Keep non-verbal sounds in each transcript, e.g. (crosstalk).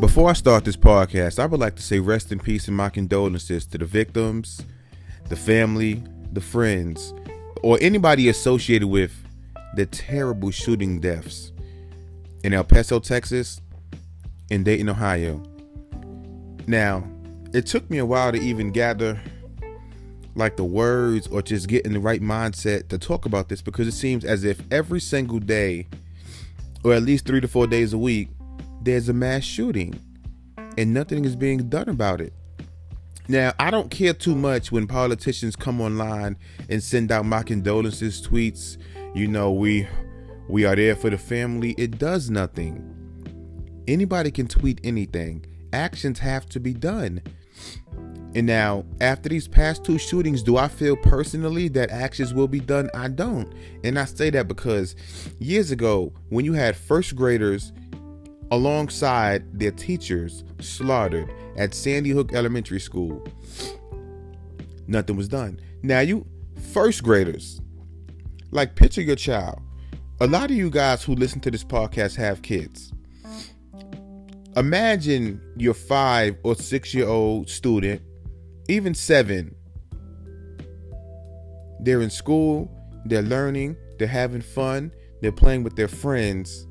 Before I start this podcast, I would like to say rest in peace and my condolences to the victims, the family, the friends, or anybody associated with the terrible shooting deaths in El Paso, Texas, and Dayton, Ohio. Now, it took me a while to even gather like the words or just get in the right mindset to talk about this because it seems as if every single day or at least 3 to 4 days a week there's a mass shooting and nothing is being done about it. Now, I don't care too much when politicians come online and send out my condolences tweets. You know, we we are there for the family. It does nothing. Anybody can tweet anything. Actions have to be done. And now, after these past two shootings, do I feel personally that actions will be done? I don't. And I say that because years ago, when you had first graders alongside their teachers slaughtered at Sandy Hook Elementary School. Nothing was done. Now, you first graders, like picture your child. A lot of you guys who listen to this podcast have kids. Imagine your five or six year old student, even seven. They're in school, they're learning, they're having fun, they're playing with their friends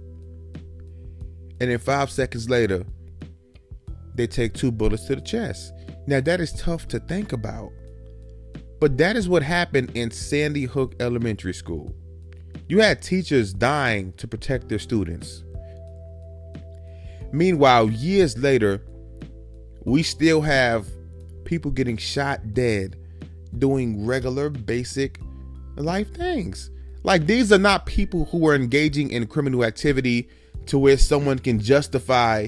and then five seconds later, they take two bullets to the chest. Now, that is tough to think about. But that is what happened in Sandy Hook Elementary School. You had teachers dying to protect their students. Meanwhile, years later, we still have people getting shot dead doing regular, basic life things. Like, these are not people who are engaging in criminal activity to where someone can justify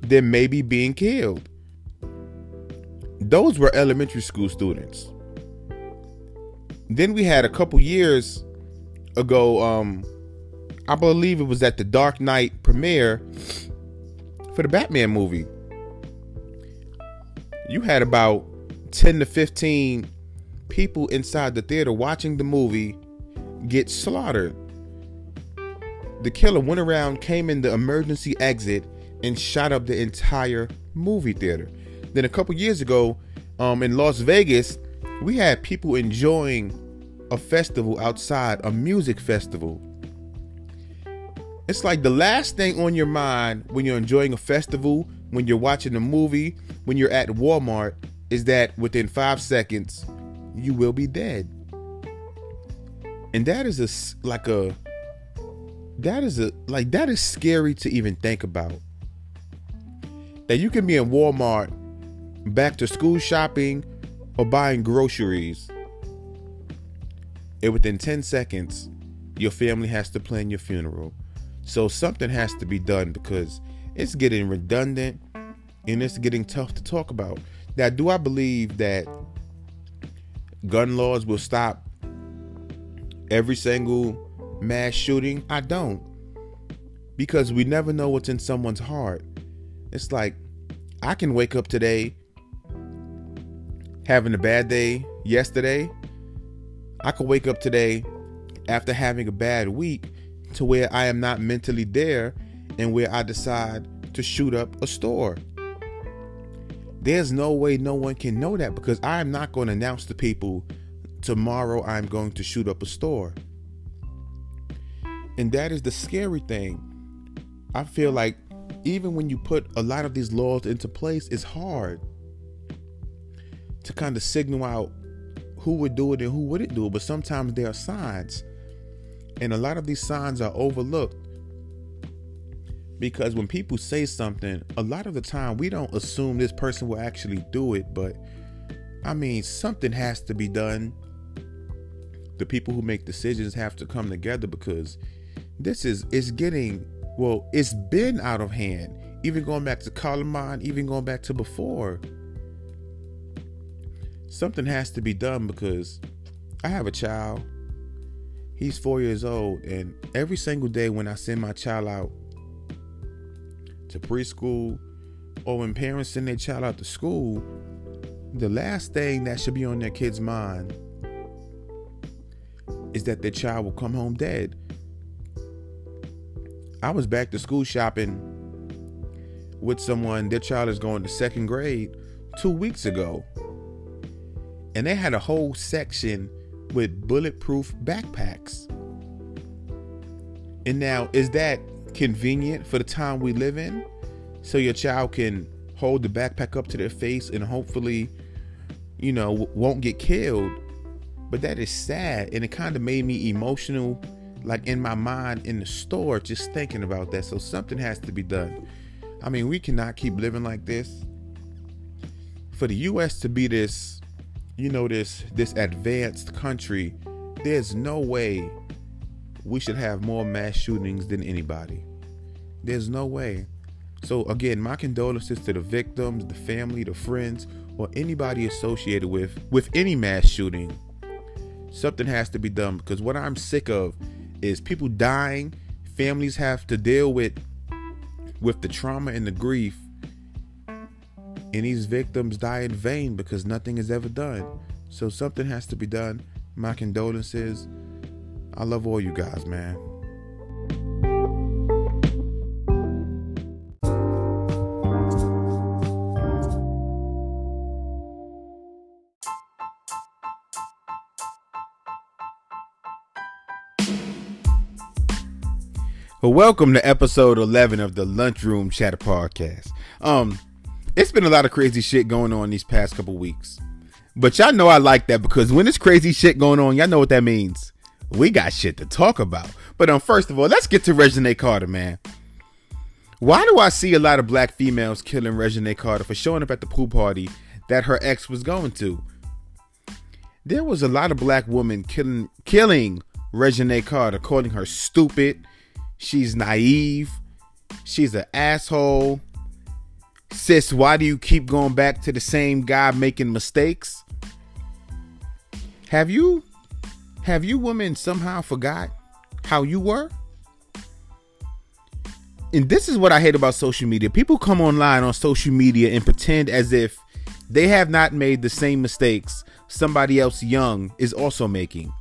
them maybe being killed. Those were elementary school students. Then we had a couple years ago, um, I believe it was at the Dark Knight premiere for the Batman movie. You had about 10 to 15 people inside the theater watching the movie get slaughtered the killer went around, came in the emergency exit, and shot up the entire movie theater. Then a couple years ago, um, in Las Vegas, we had people enjoying a festival outside, a music festival. It's like the last thing on your mind when you're enjoying a festival, when you're watching a movie, when you're at Walmart, is that within five seconds, you will be dead. And that is a like a that is a like that is scary to even think about. That you can be in Walmart, back to school shopping, or buying groceries, and within 10 seconds, your family has to plan your funeral. So something has to be done because it's getting redundant and it's getting tough to talk about. Now, do I believe that gun laws will stop every single mass shooting? I don't. Because we never know what's in someone's heart. It's like I can wake up today having a bad day yesterday. I could wake up today after having a bad week to where I am not mentally there and where I decide to shoot up a store. There's no way no one can know that because I am not going to announce to people tomorrow I'm going to shoot up a store. And that is the scary thing. I feel like even when you put a lot of these laws into place, it's hard to kind of signal out who would do it and who wouldn't do it. But sometimes there are signs. And a lot of these signs are overlooked. Because when people say something, a lot of the time we don't assume this person will actually do it. But I mean, something has to be done. The people who make decisions have to come together because this is it's getting well it's been out of hand. Even going back to Columbine even going back to before something has to be done because I have a child. He's 4 years old and every single day when I send my child out to preschool or when parents send their child out to school the last thing that should be on their kid's mind is that their child will come home dead I was back to school shopping with someone, their child is going to second grade two weeks ago. And they had a whole section with bulletproof backpacks. And now, is that convenient for the time we live in? So your child can hold the backpack up to their face and hopefully, you know, won't get killed. But that is sad. And it kind of made me emotional, like in my mind in the store, just thinking about that. So something has to be done. I mean, we cannot keep living like this. For the US to be this, you know, this this advanced country, there's no way we should have more mass shootings than anybody. There's no way. So again, my condolences to the victims, the family, the friends, or anybody associated with with any mass shooting. Something has to be done because what I'm sick of is people dying, families have to deal with with the trauma and the grief and these victims die in vain because nothing is ever done. So something has to be done. My condolences. I love all you guys, man. Well, welcome to episode 11 of the Lunchroom Chatter Podcast. Um, it's been a lot of crazy shit going on these past couple weeks. But y'all know I like that because when there's crazy shit going on, y'all know what that means. We got shit to talk about. But um, first of all, let's get to Reginae Carter, man. Why do I see a lot of black females killing Reginae Carter for showing up at the pool party that her ex was going to? There was a lot of black women killing killing Reginae Carter, calling her stupid, She's naive. She's an asshole. Sis, why do you keep going back to the same guy making mistakes? Have you have you women somehow forgot how you were? And this is what I hate about social media. People come online on social media and pretend as if they have not made the same mistakes somebody else young is also making.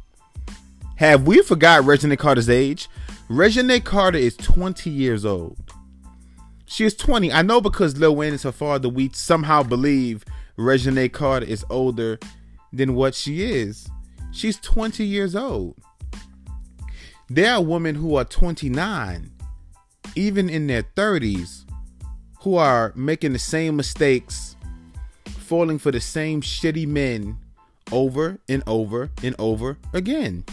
Have we forgot Reginae Carter's age? Reginae Carter is 20 years old. She is 20. I know because Lil Wayne is her father, we somehow believe Reginae Carter is older than what she is. She's 20 years old. There are women who are 29, even in their 30s, who are making the same mistakes, falling for the same shitty men over and over and over again.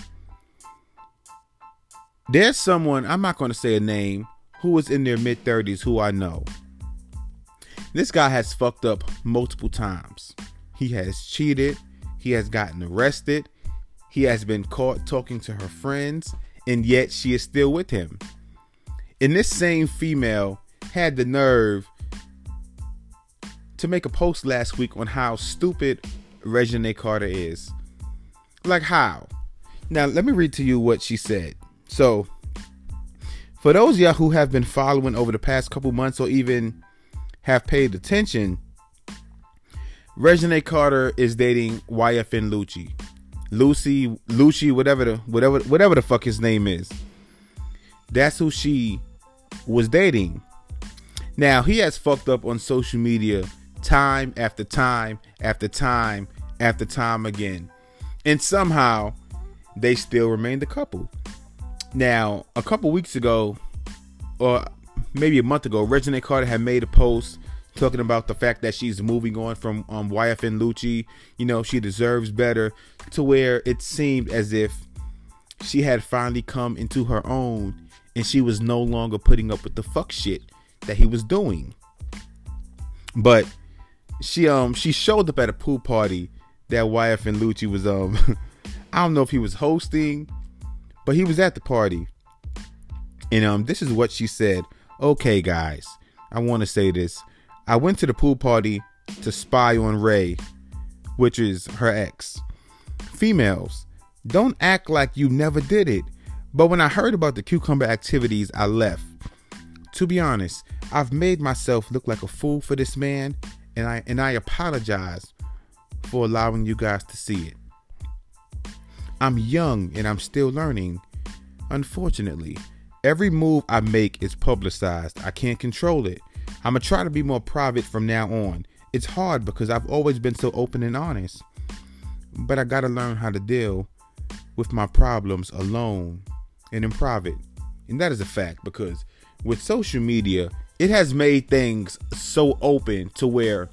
There's someone, I'm not going to say a name, who is in their mid 30s who I know. This guy has fucked up multiple times. He has cheated, he has gotten arrested, he has been caught talking to her friends, and yet she is still with him. And this same female had the nerve to make a post last week on how stupid Reginae Carter is. Like how? Now let me read to you what she said. So, for those y'all who have been following over the past couple months or even have paid attention, Reginae Carter is dating YFN Lucci. Lucy, Lucci, whatever the whatever whatever the fuck his name is. That's who she was dating. Now he has fucked up on social media time after time after time after time again. And somehow they still remained a couple. Now, a couple weeks ago, or maybe a month ago, Reginae Carter had made a post talking about the fact that she's moving on from um, YFN Lucci. You know, she deserves better, to where it seemed as if she had finally come into her own and she was no longer putting up with the fuck shit that he was doing. But she um she showed up at a pool party that YFN Lucci was um (laughs) I don't know if he was hosting but he was at the party. And um, this is what she said. Okay, guys, I want to say this. I went to the pool party to spy on Ray, which is her ex. Females, don't act like you never did it. But when I heard about the cucumber activities, I left. To be honest, I've made myself look like a fool for this man, and I and I apologize for allowing you guys to see it. I'm young and I'm still learning. Unfortunately, every move I make is publicized. I can't control it. I'm gonna try to be more private from now on. It's hard because I've always been so open and honest. But I gotta learn how to deal with my problems alone and in private. And that is a fact because with social media, it has made things so open to where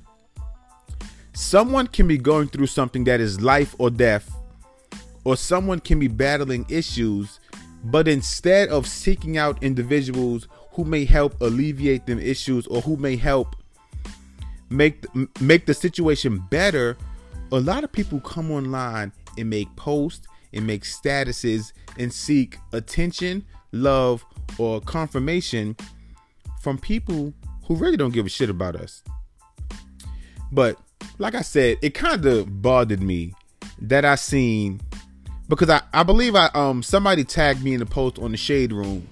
someone can be going through something that is life or death, or someone can be battling issues, but instead of seeking out individuals who may help alleviate them issues or who may help make make the situation better, a lot of people come online and make posts and make statuses and seek attention, love, or confirmation from people who really don't give a shit about us. But like I said, it kind of bothered me that I seen because I, I believe I um somebody tagged me in the post on the shade room.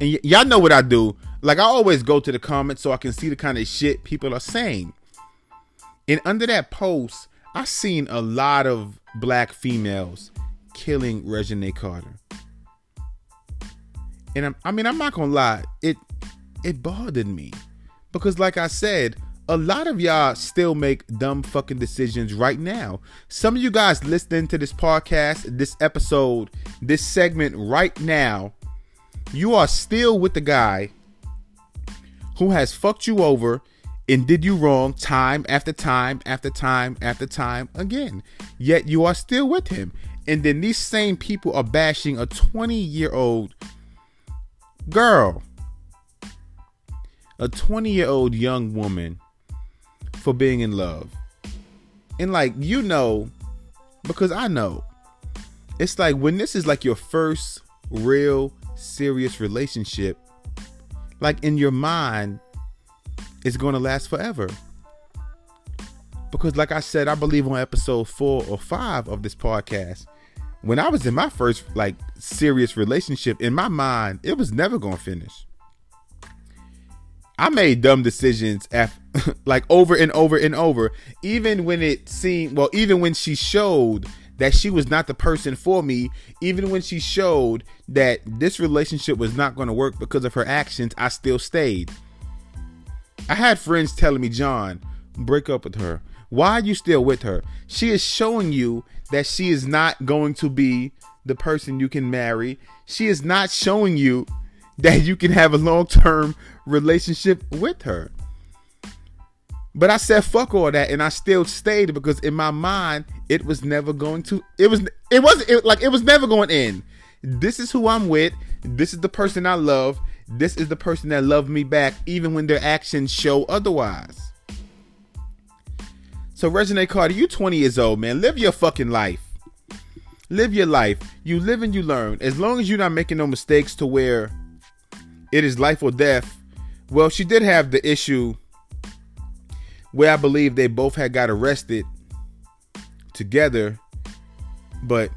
And y- y'all know what I do. Like I always go to the comments so I can see the kind of shit people are saying. And under that post, I seen a lot of black females killing Reginae Carter. And I'm, I mean, I'm not gonna lie, it it bothered me because, like I said, a lot of y'all still make dumb fucking decisions right now. Some of you guys listening to this podcast, this episode, this segment right now, you are still with the guy who has fucked you over and did you wrong time after time after time after time again. Yet you are still with him. And then these same people are bashing a 20 year old girl, a 20 year old young woman for being in love. And like, you know, because I know, it's like when this is like your first real serious relationship, like in your mind, it's going to last forever. Because, like I said, I believe on episode four or five of this podcast, when I was in my first like serious relationship, in my mind, it was never gonna finish. I made dumb decisions after, (laughs) like over and over and over, even when it seemed well, even when she showed that she was not the person for me, even when she showed that this relationship was not going to work because of her actions, I still stayed. I had friends telling me, John, break up with her. Why are you still with her? She is showing you that she is not going to be the person you can marry. She is not showing you that you can have a long term relationship with her. But I said fuck all that and I still stayed because in my mind it was never going to it was it wasn't it, like it was never going end. This is who I'm with. This is the person I love. This is the person that loved me back even when their actions show otherwise. So Reginae Carter, you 20 years old, man. Live your fucking life. Live your life. You live and you learn. As long as you're not making no mistakes to where it is life or death. Well, she did have the issue where I believe they both had got arrested together. But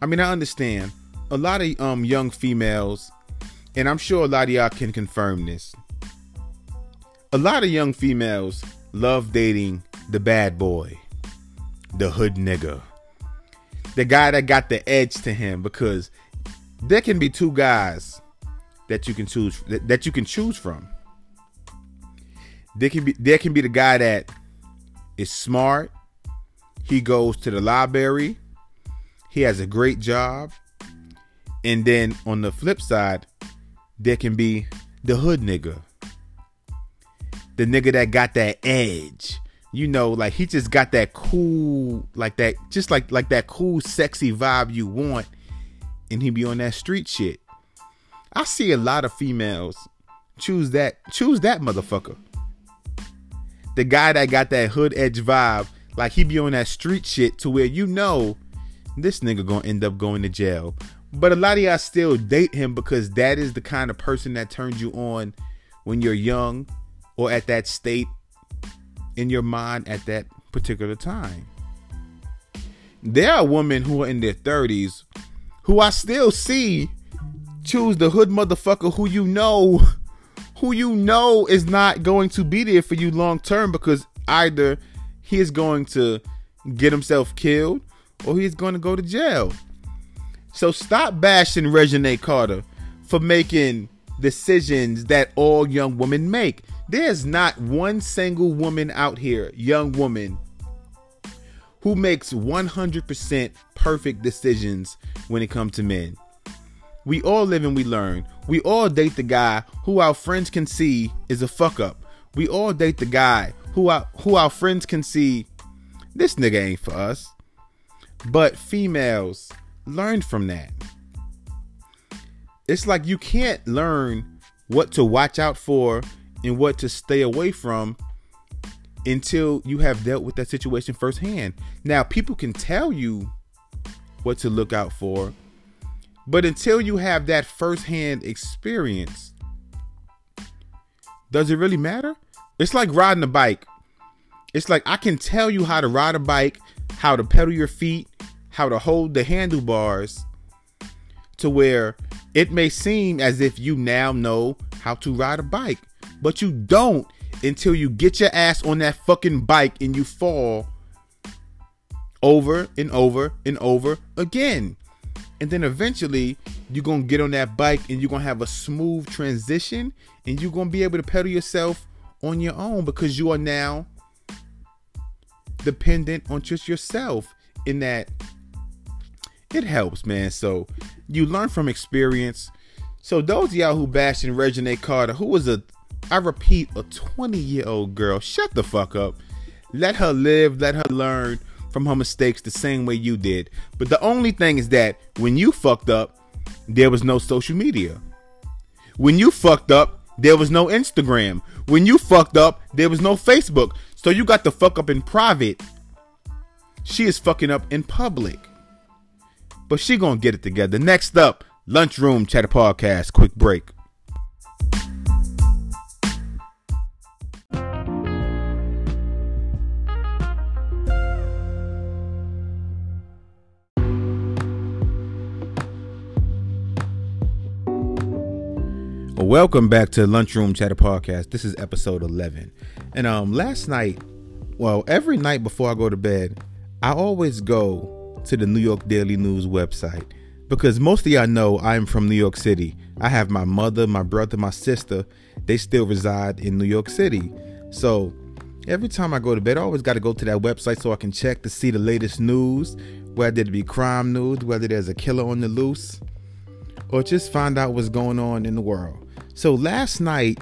I mean, I understand a lot of um young females, and I'm sure a lot of y'all can confirm this. A lot of young females love dating the bad boy, the hood nigga, the guy that got the edge to him because there can be two guys that you can choose that, you can choose from. There can be there can be the guy that is smart. He goes to the library. He has a great job. And then on the flip side, there can be the hood nigga. The nigga that got that edge you know, like he just got that cool, like that, just like like that cool, sexy vibe you want, and he be on that street shit. I see a lot of females choose that, choose that motherfucker. The guy that got that hood edge vibe, like he be on that street shit to where you know this nigga gonna end up going to jail. But a lot of y'all still date him because that is the kind of person that turns you on when you're young or at that state in your mind at that particular time. There are women who are in their 30s who I still see choose the hood motherfucker who you know who you know is not going to be there for you long term because either he is going to get himself killed or he's going to go to jail. So stop bashing Reginae Carter for making decisions that all young women make. There's not one single woman out here, young woman, who makes 100% perfect decisions when it comes to men. We all live and we learn. We all date the guy who our friends can see is a fuck up. We all date the guy who our, who our friends can see this nigga ain't for us. But females learn from that. It's like you can't learn what to watch out for and what to stay away from until you have dealt with that situation firsthand. Now, people can tell you what to look out for, but until you have that firsthand experience, does it really matter? It's like riding a bike. It's like I can tell you how to ride a bike, how to pedal your feet, how to hold the handlebars to where it may seem as if you now know how to ride a bike, but you don't until you get your ass on that fucking bike and you fall over and over and over again. And then eventually you're going to get on that bike and you're going to have a smooth transition and you're going to be able to pedal yourself on your own because you are now dependent on just yourself in that it helps, man. So you learn from experience. So those y'all who bashing Reginae Carter, who was a, I repeat, a 20 year old girl, shut the fuck up. Let her live. Let her learn from her mistakes the same way you did. But the only thing is that when you fucked up, there was no social media. When you fucked up, there was no Instagram. When you fucked up, there was no Facebook. So you got to fuck up in private. She is fucking up in public. But she gonna get it together. Next up, Lunchroom Chatter Podcast. Quick break. Welcome back to Lunchroom Chatter Podcast. This is episode 11. And um last night, well, every night before I go to bed, I always go to the New York Daily News website because most of y'all know I'm from New York City. I have my mother, my brother, my sister. They still reside in New York City. So, every time I go to bed, I always got to go to that website so I can check to see the latest news, whether it be crime news, whether there's a killer on the loose, or just find out what's going on in the world. So last night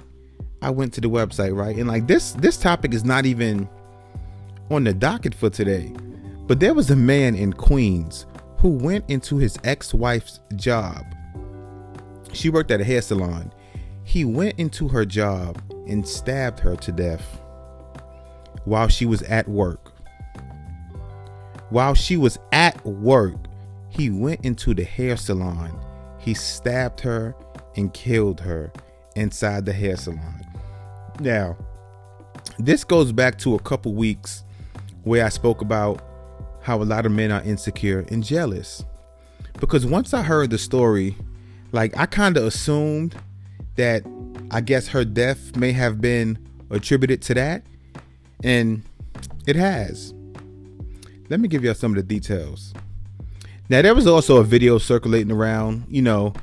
I went to the website, right? And like this this topic is not even on the docket for today. But there was a man in Queens who went into his ex-wife's job. She worked at a hair salon. He went into her job and stabbed her to death while she was at work. While she was at work, he went into the hair salon. He stabbed her and killed her inside the hair salon. Now, this goes back to a couple weeks where I spoke about how a lot of men are insecure and jealous. Because once I heard the story, like I kind of assumed that I guess her death may have been attributed to that. And it has. Let me give you some of the details. Now, there was also a video circulating around, you know,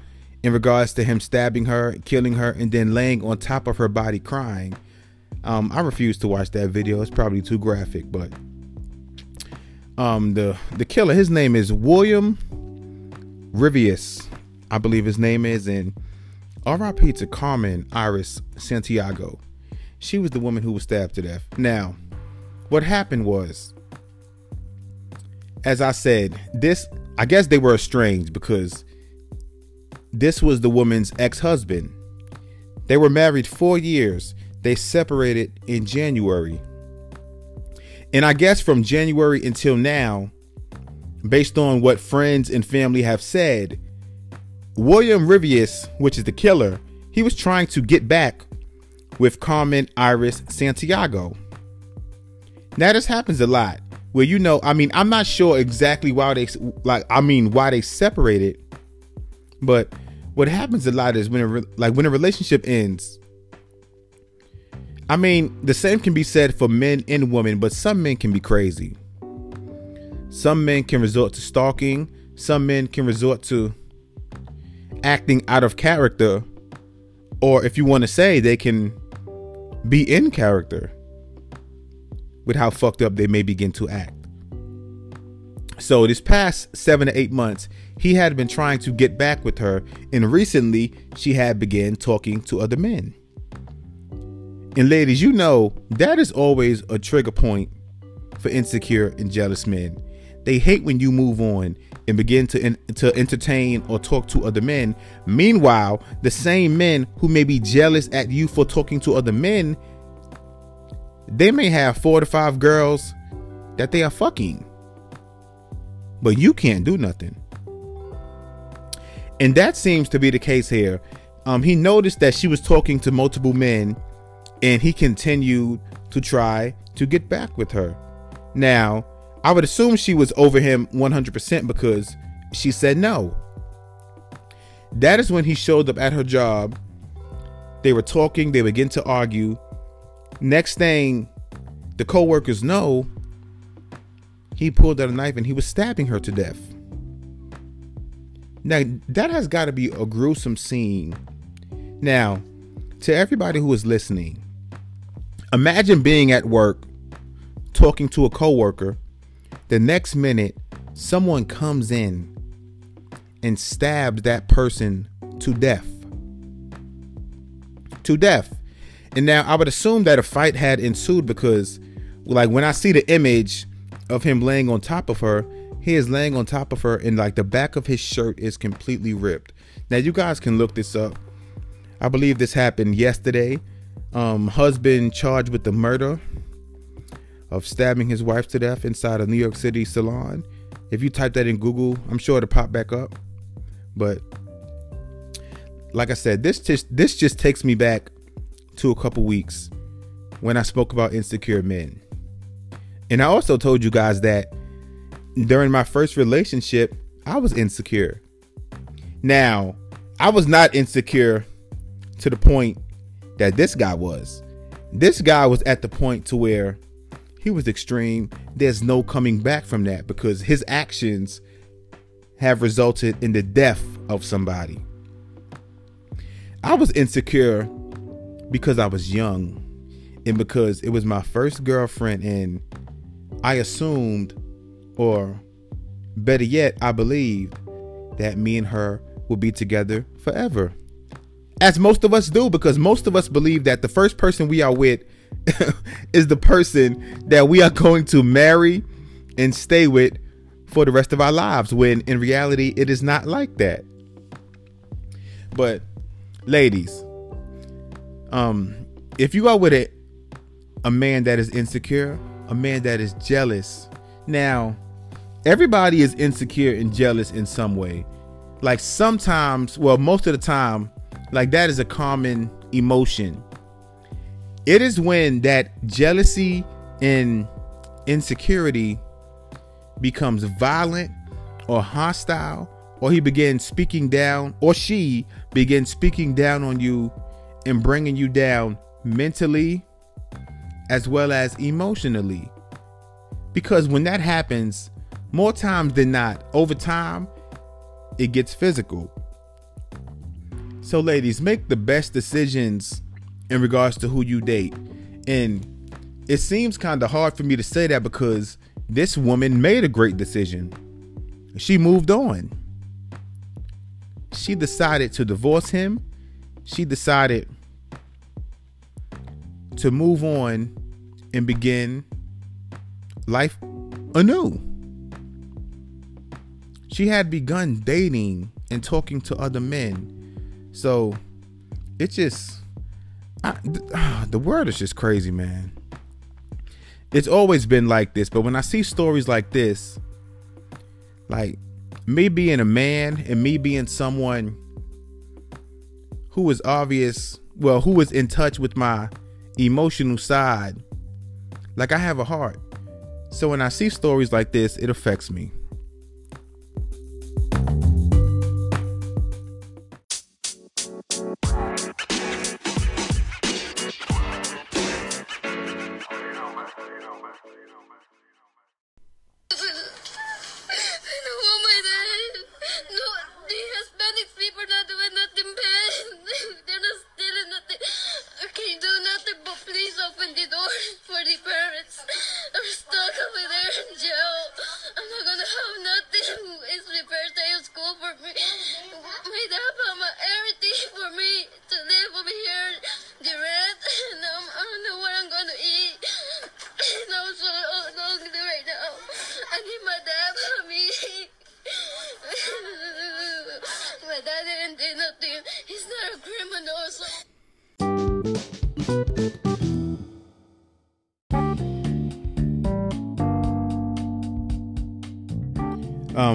in regards to him stabbing her, killing her, and then laying on top of her body crying. Um, I refuse to watch that video. It's probably too graphic, but um, the the killer, his name is William Rivius, I believe his name is, and R.I.P. to Carmen Iris Santiago. She was the woman who was stabbed to death. Now, what happened was, as I said, this I guess they were estranged because this was the woman's ex husband. They were married four years. They separated in January. And I guess from January until now, based on what friends and family have said, William Rivius, which is the killer, he was trying to get back with Carmen Iris Santiago. Now this happens a lot where you know, I mean, I'm not sure exactly why they like I mean why they separated, but what happens a lot is when a re- like when a relationship ends i mean the same can be said for men and women but some men can be crazy. Some men can resort to stalking. Some men can resort to acting out of character. Or if you want to say they can be in character with how fucked up they may begin to act. So this past seven to eight months, he had been trying to get back with her, and recently she had begun talking to other men. And ladies, you know that is always a trigger point for insecure and jealous men. They hate when you move on and begin to in, to entertain or talk to other men. Meanwhile, the same men who may be jealous at you for talking to other men, they may have four to five girls that they are fucking. But you can't do nothing. And that seems to be the case here. Um, he noticed that she was talking to multiple men and he continued to try to get back with her. Now, I would assume she was over him 100% because she said no. That is when he showed up at her job. They were talking, they began to argue. Next thing the co-workers know, he pulled out a knife and he was stabbing her to death. Now, that has got to be a gruesome scene. Now, to everybody who is listening, imagine being at work talking to a coworker the next minute, someone comes in and stabs that person to death. To death. And now I would assume that a fight had ensued because, like, when I see the image of him laying on top of her, he is laying on top of her, and like the back of his shirt is completely ripped. Now, you guys can look this up. I believe this happened yesterday. Um, husband charged with the murder of stabbing his wife to death inside a New York City salon. If you type that in Google, I'm sure it'll pop back up. But like I said, this just this just takes me back to a couple weeks when I spoke about insecure men. And I also told you guys that during my first relationship, I was insecure. Now, I was not insecure to the point that this guy was. This guy was at the point to where he was extreme. There's no coming back from that because his actions have resulted in the death of somebody. I was insecure because I was young and because it was my first girlfriend and I assumed or better yet I believed that me and her would be together forever. As most of us do because most of us believe that the first person we are with (laughs) is the person that we are going to marry and stay with for the rest of our lives when in reality it is not like that. But ladies, um if you are with a a man that is insecure, a man that is jealous. Now, everybody is insecure and jealous in some way. Like sometimes, well, most of the time, like that is a common emotion it is when that jealousy and insecurity becomes violent or hostile, or he begins speaking down, or she begins speaking down on you and bringing you down mentally as well as emotionally. Because when that happens, more times than not, over time, it gets physical. So, ladies, make the best decisions in regards to who you date. And it seems kind of hard for me to say that because this woman made a great decision. She moved on. She decided to divorce him. She decided to move on and begin life anew. She had begun dating and talking to other men. So it just I, ah, the world is just crazy, man. It's always been like this, but when I see stories like this, like me being a man and me being someone who is obvious, well, who is in touch with my emotional side, like I have a heart. So when I see stories like this, it affects me.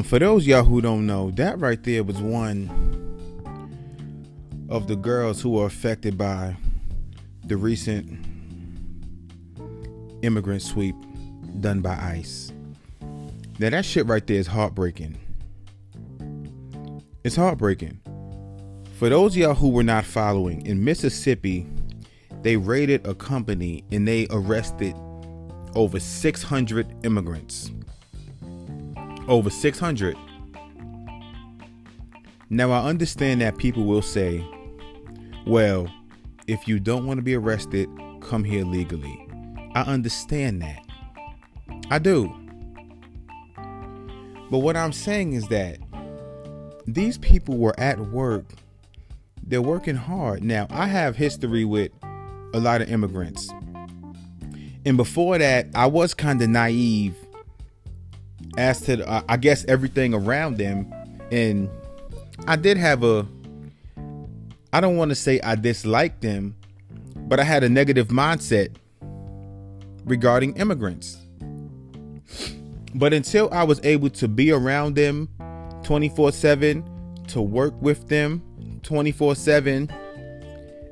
For those y'all who don't know, that right there was one of the girls who were affected by the recent immigrant sweep done by ICE. Now that shit right there is heartbreaking. It's heartbreaking. For those y'all who were not following, in Mississippi, they raided a company and they arrested over 600 immigrants. Over 600. Now I understand that people will say, well, if you don't want to be arrested, come here legally. I understand that. I do. But what I'm saying is that these people were at work. They're working hard. Now, I have history with a lot of immigrants. And before that, I was kind of naive as to, uh, I guess, everything around them. And I did have a, I don't want to say I disliked them, but I had a negative mindset regarding immigrants. But until I was able to be around them 24 7, to work with them 24 7,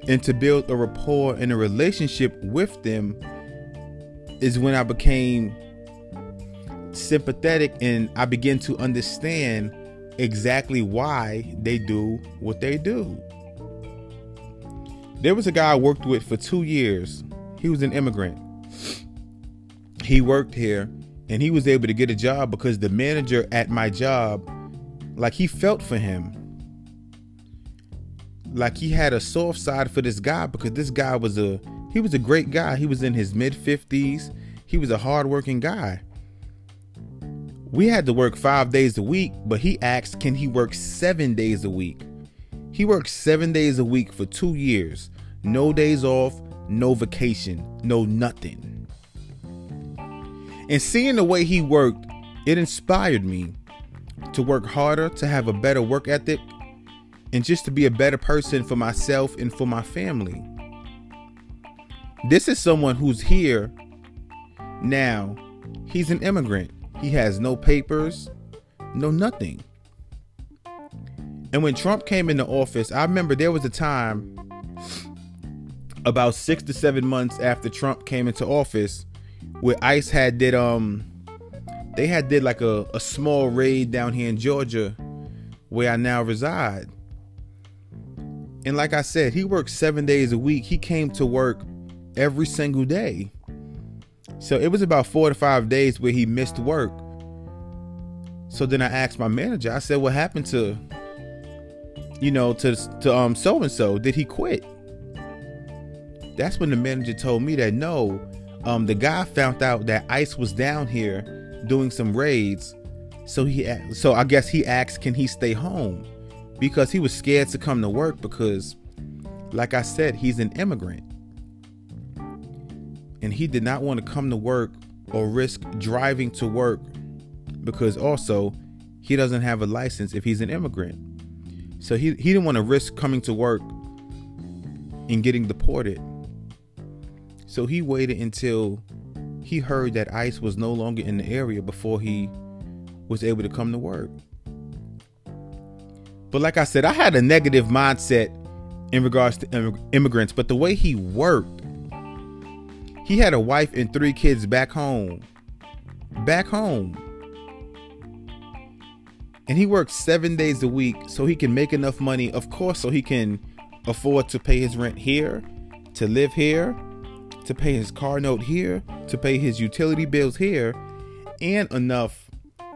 and to build a rapport and a relationship with them, is when I became sympathetic and I begin to understand exactly why they do what they do. There was a guy I worked with for two years. He was an immigrant. He worked here and he was able to get a job because the manager at my job, like he felt for him. Like he had a soft side for this guy because this guy was a he was a great guy. He was in his mid 50s. He was a hardworking guy. We had to work five days a week, but he asked, can he work seven days a week? He worked seven days a week for two years. No days off, no vacation, no nothing. And seeing the way he worked, it inspired me to work harder, to have a better work ethic, and just to be a better person for myself and for my family. This is someone who's here now. He's an immigrant. He has no papers, no nothing. And when Trump came into office, I remember there was a time about six to seven months after Trump came into office where ICE had did um they had did like a, a small raid down here in Georgia where I now reside. And like I said, he worked seven days a week. He came to work every single day. So it was about four to five days where he missed work. So then I asked my manager, I said, What happened to you know, to to um so and so. Did he quit? That's when the manager told me that no, um, the guy found out that ICE was down here doing some raids, so he so I guess he asked, can he stay home? Because he was scared to come to work because, like I said, he's an immigrant, and he did not want to come to work or risk driving to work because also he doesn't have a license if he's an immigrant. So he, he didn't want to risk coming to work and getting deported. So he waited until he heard that ICE was no longer in the area before he was able to come to work. But like I said, I had a negative mindset in regards to immigrants, but the way he worked, he had a wife and three kids back home. Back home. And he works seven days a week so he can make enough money, of course, so he can afford to pay his rent here, to live here, to pay his car note here, to pay his utility bills here, and enough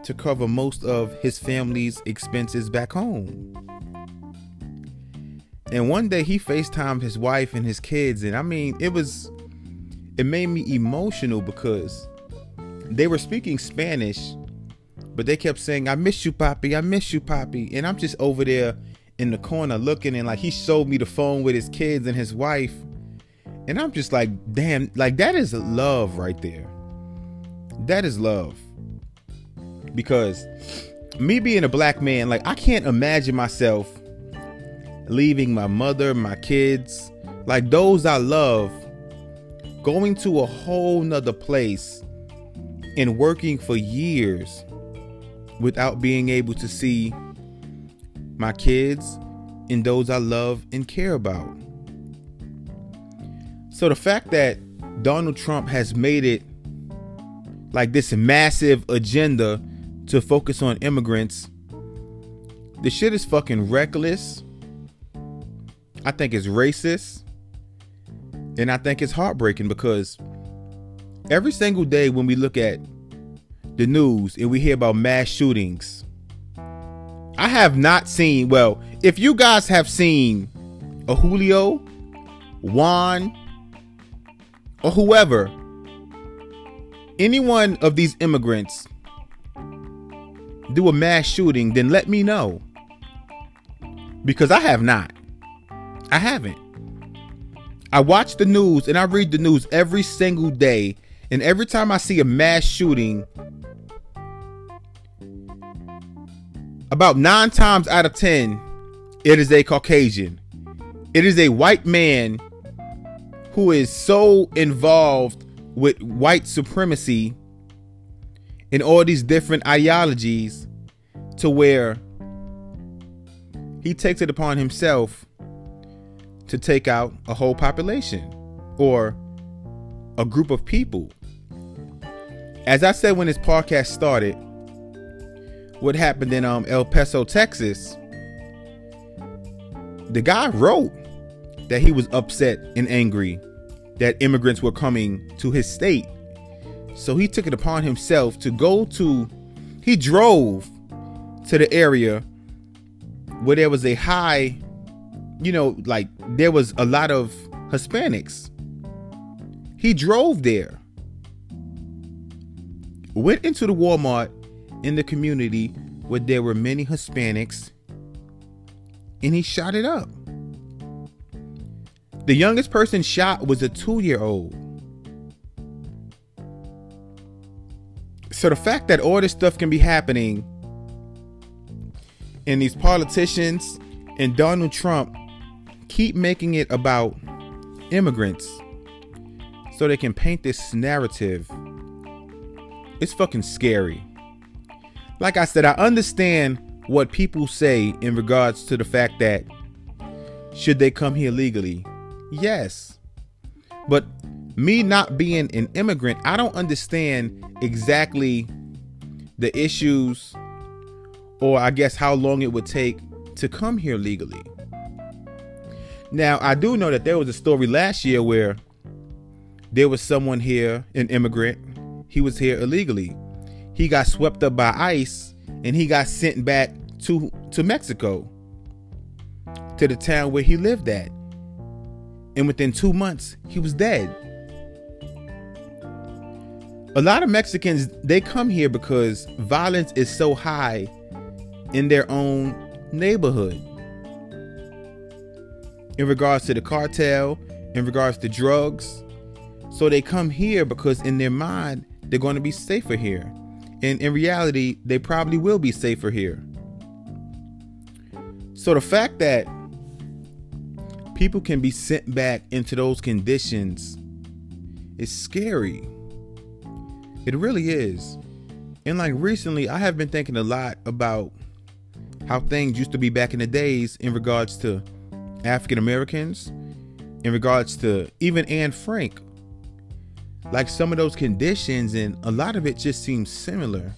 to cover most of his family's expenses back home. And one day he FaceTimed his wife and his kids, and I mean, it was, it made me emotional because they were speaking Spanish, but they kept saying, I miss you, Poppy, I miss you, Poppy. And I'm just over there in the corner looking, and like he showed me the phone with his kids and his wife. And I'm just like, damn, like that is love right there. That is love. Because me being a black man, like I can't imagine myself leaving my mother, my kids, like those I love, going to a whole nother place and working for years without being able to see my kids and those I love and care about. So the fact that Donald Trump has made it like this massive agenda to focus on immigrants, the shit is fucking reckless. I think it's racist. And I think it's heartbreaking because every single day when we look at the news and we hear about mass shootings, I have not seen, well, if you guys have seen a Julio, Juan, or whoever, any one of these immigrants do a mass shooting, then let me know. Because I have not. I haven't. I watch the news and I read the news every single day. And every time I see a mass shooting, about nine times out of ten, it is a Caucasian. It is a white man who is so involved with white supremacy and all these different ideologies to where he takes it upon himself to take out a whole population or a group of people. As I said when this podcast started, what happened in um, El Paso, Texas, the guy wrote that he was upset and angry that immigrants were coming to his state. So he took it upon himself to go to, he drove to the area where there was a high, you know, like there was a lot of Hispanics. He drove there, went into the Walmart in the community where there were many Hispanics, and he shot it up. The youngest person shot was a two year old. So the fact that all this stuff can be happening and these politicians and Donald Trump keep making it about immigrants so they can paint this narrative, it's fucking scary. Like I said, I understand what people say in regards to the fact that should they come here legally? Yes. But me not being an immigrant, I don't understand exactly the issues or I guess how long it would take to come here legally. Now, I do know that there was a story last year where there was someone here, an immigrant, he was here illegally. He got swept up by ICE and he got sent back to to Mexico to the town where he lived at. And within 2 months, he was dead. A lot of Mexicans they come here because violence is so high in their own neighborhood. In regards to the cartel, in regards to drugs. So they come here because in their mind, they're going to be safer here. And in reality, they probably will be safer here. So the fact that people can be sent back into those conditions is scary. It really is. And like recently, I have been thinking a lot about how things used to be back in the days in regards to African Americans, in regards to even Anne Frank. Like some of those conditions, and a lot of it just seems similar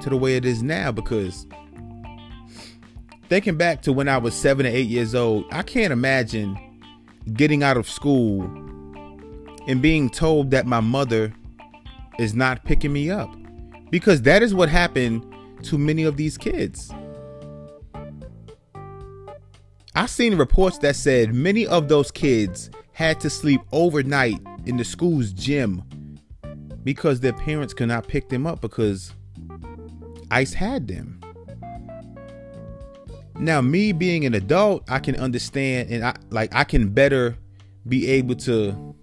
to the way it is now because thinking back to when I was seven or eight years old, I can't imagine getting out of school and being told that my mother is not picking me up because that is what happened to many of these kids. I seen reports that said many of those kids had to sleep overnight in the school's gym because their parents could not pick them up because ICE had them. Now, me being an adult, I can understand and I like I can better be able to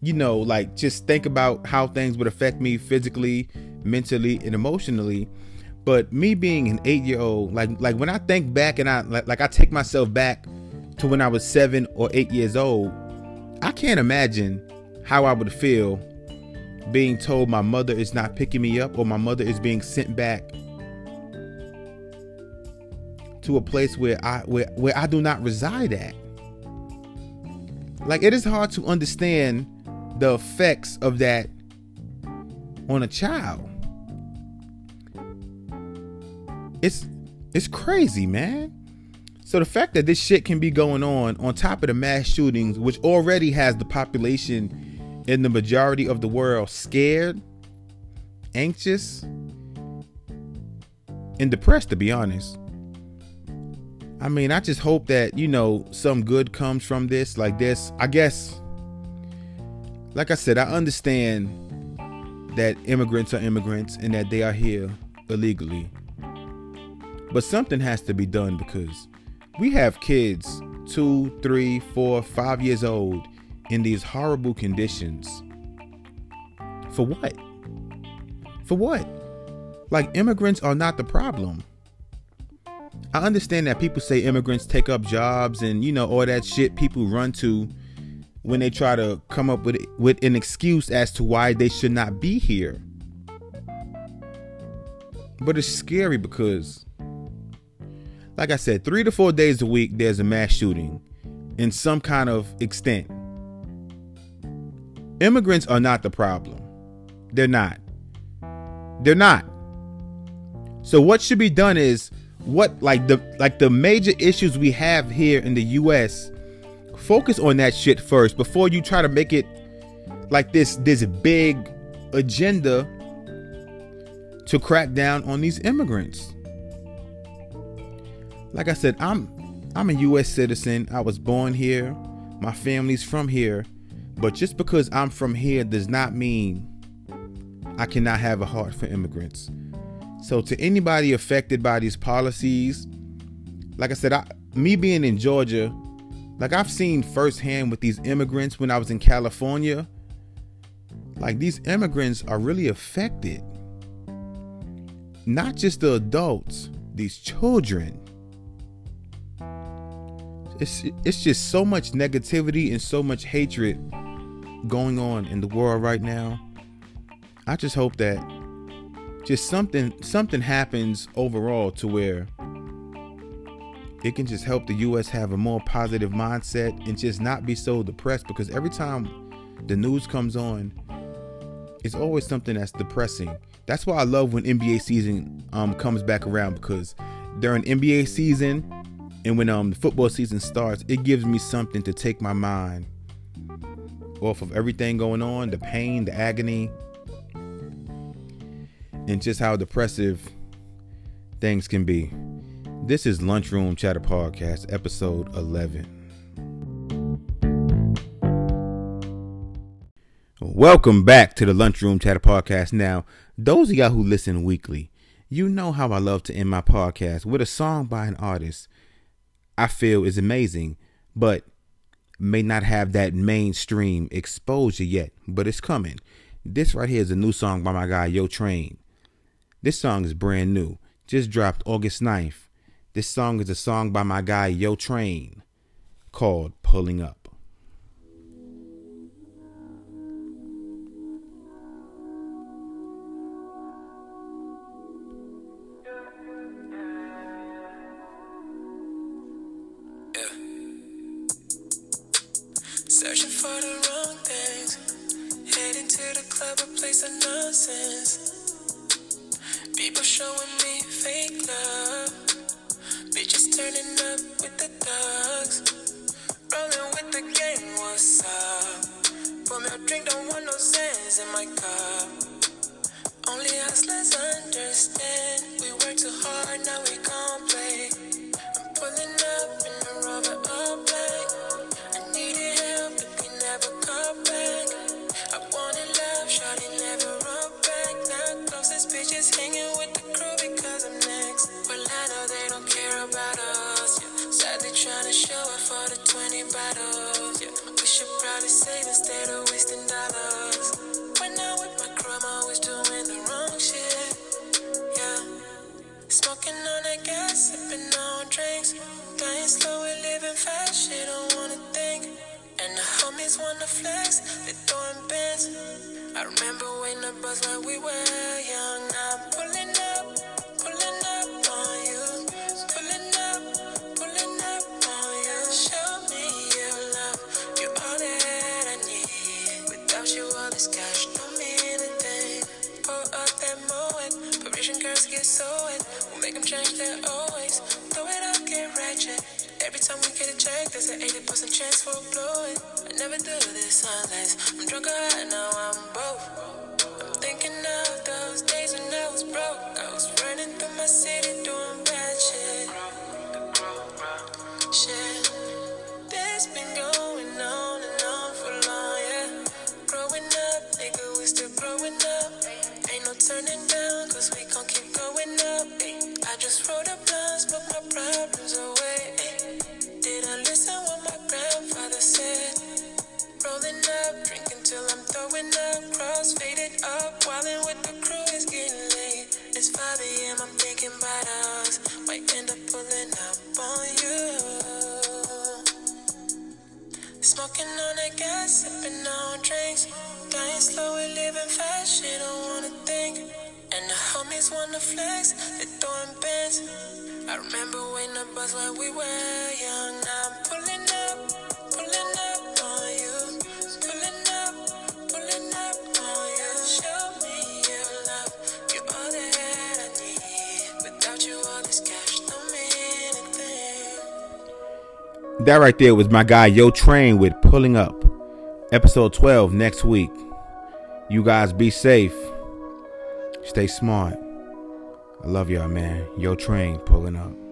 you know, like just think about how things would affect me physically, mentally, and emotionally. But me being an eight year old, like like when I think back and I like, like I take myself back to when I was seven or eight years old, I can't imagine how I would feel being told my mother is not picking me up or my mother is being sent back to a place where I where, where I do not reside at. Like it is hard to understand the effects of that on a child. It's it's crazy, man. So the fact that this shit can be going on on top of the mass shootings, which already has the population in the majority of the world scared, anxious, and depressed, to be honest. I mean, I just hope that, you know, some good comes from this. Like this, I guess, like I said, I understand that immigrants are immigrants and that they are here illegally. But something has to be done because we have kids two, three, four, five years old in these horrible conditions. For what? For what? Like, immigrants are not the problem. I understand that people say immigrants take up jobs and you know all that shit people run to when they try to come up with with an excuse as to why they should not be here. But it's scary because like I said, 3 to 4 days a week there's a mass shooting in some kind of extent. Immigrants are not the problem. They're not. They're not. So what should be done is what like the like the major issues we have here in the US focus on that shit first before you try to make it like this this big agenda to crack down on these immigrants. Like I said, I'm I'm a US citizen. I was born here. My family's from here. But just because I'm from here does not mean I cannot have a heart for immigrants. So to anybody affected by these policies, like I said, I, me being in Georgia, like I've seen firsthand with these immigrants when I was in California, like these immigrants are really affected. Not just the adults, these children. It's it's just so much negativity and so much hatred going on in the world right now. I just hope that just something something happens overall to where it can just help the US have a more positive mindset and just not be so depressed because every time the news comes on it's always something that's depressing. That's why I love when NBA season um comes back around because during NBA season and when um the football season starts, it gives me something to take my mind off of everything going on, the pain, the agony, and just how depressive things can be. This is Lunchroom Chatter Podcast, episode 11. Welcome back to the Lunchroom Chatter Podcast. Now, those of y'all who listen weekly, you know how I love to end my podcast with a song by an artist I feel is amazing, but may not have that mainstream exposure yet, but it's coming. This right here is a new song by my guy Yo Train. This song is brand new, just dropped August 9th. This song is a song by my guy Yo Train called Pulling Up. Showing me fake love. Bitches turning up with the thugs. Rolling with the gang, what's up? Pour me a drink, don't want no sense in my cup. trying to save instead of wasting dollars. When I'm with my crumb, always doing the wrong shit. Yeah. Smoking on that gas, sipping on drinks. Dying slow and living fast, shit, don't wanna think. And the homies wanna flex, they throwing bins. I remember when the buzz like we were young. I'm pulling a there's an 80% chance for blowing. I never do this unless I'm drunk or high, now I'm both. I'm thinking of those days when I was broke. Flex, they throwing bands. I remember when the when we were young. I'm pulling up, pulling up on you. Pulling up, pulling up on you. Show me your love, you're all that I need. Without you, all this cash don't mean a thing. That right there was my guy Yo Train with Pulling Up. Episode 12 next week. You guys be safe. Stay smart. Love y'all, man. Yo Train pulling up.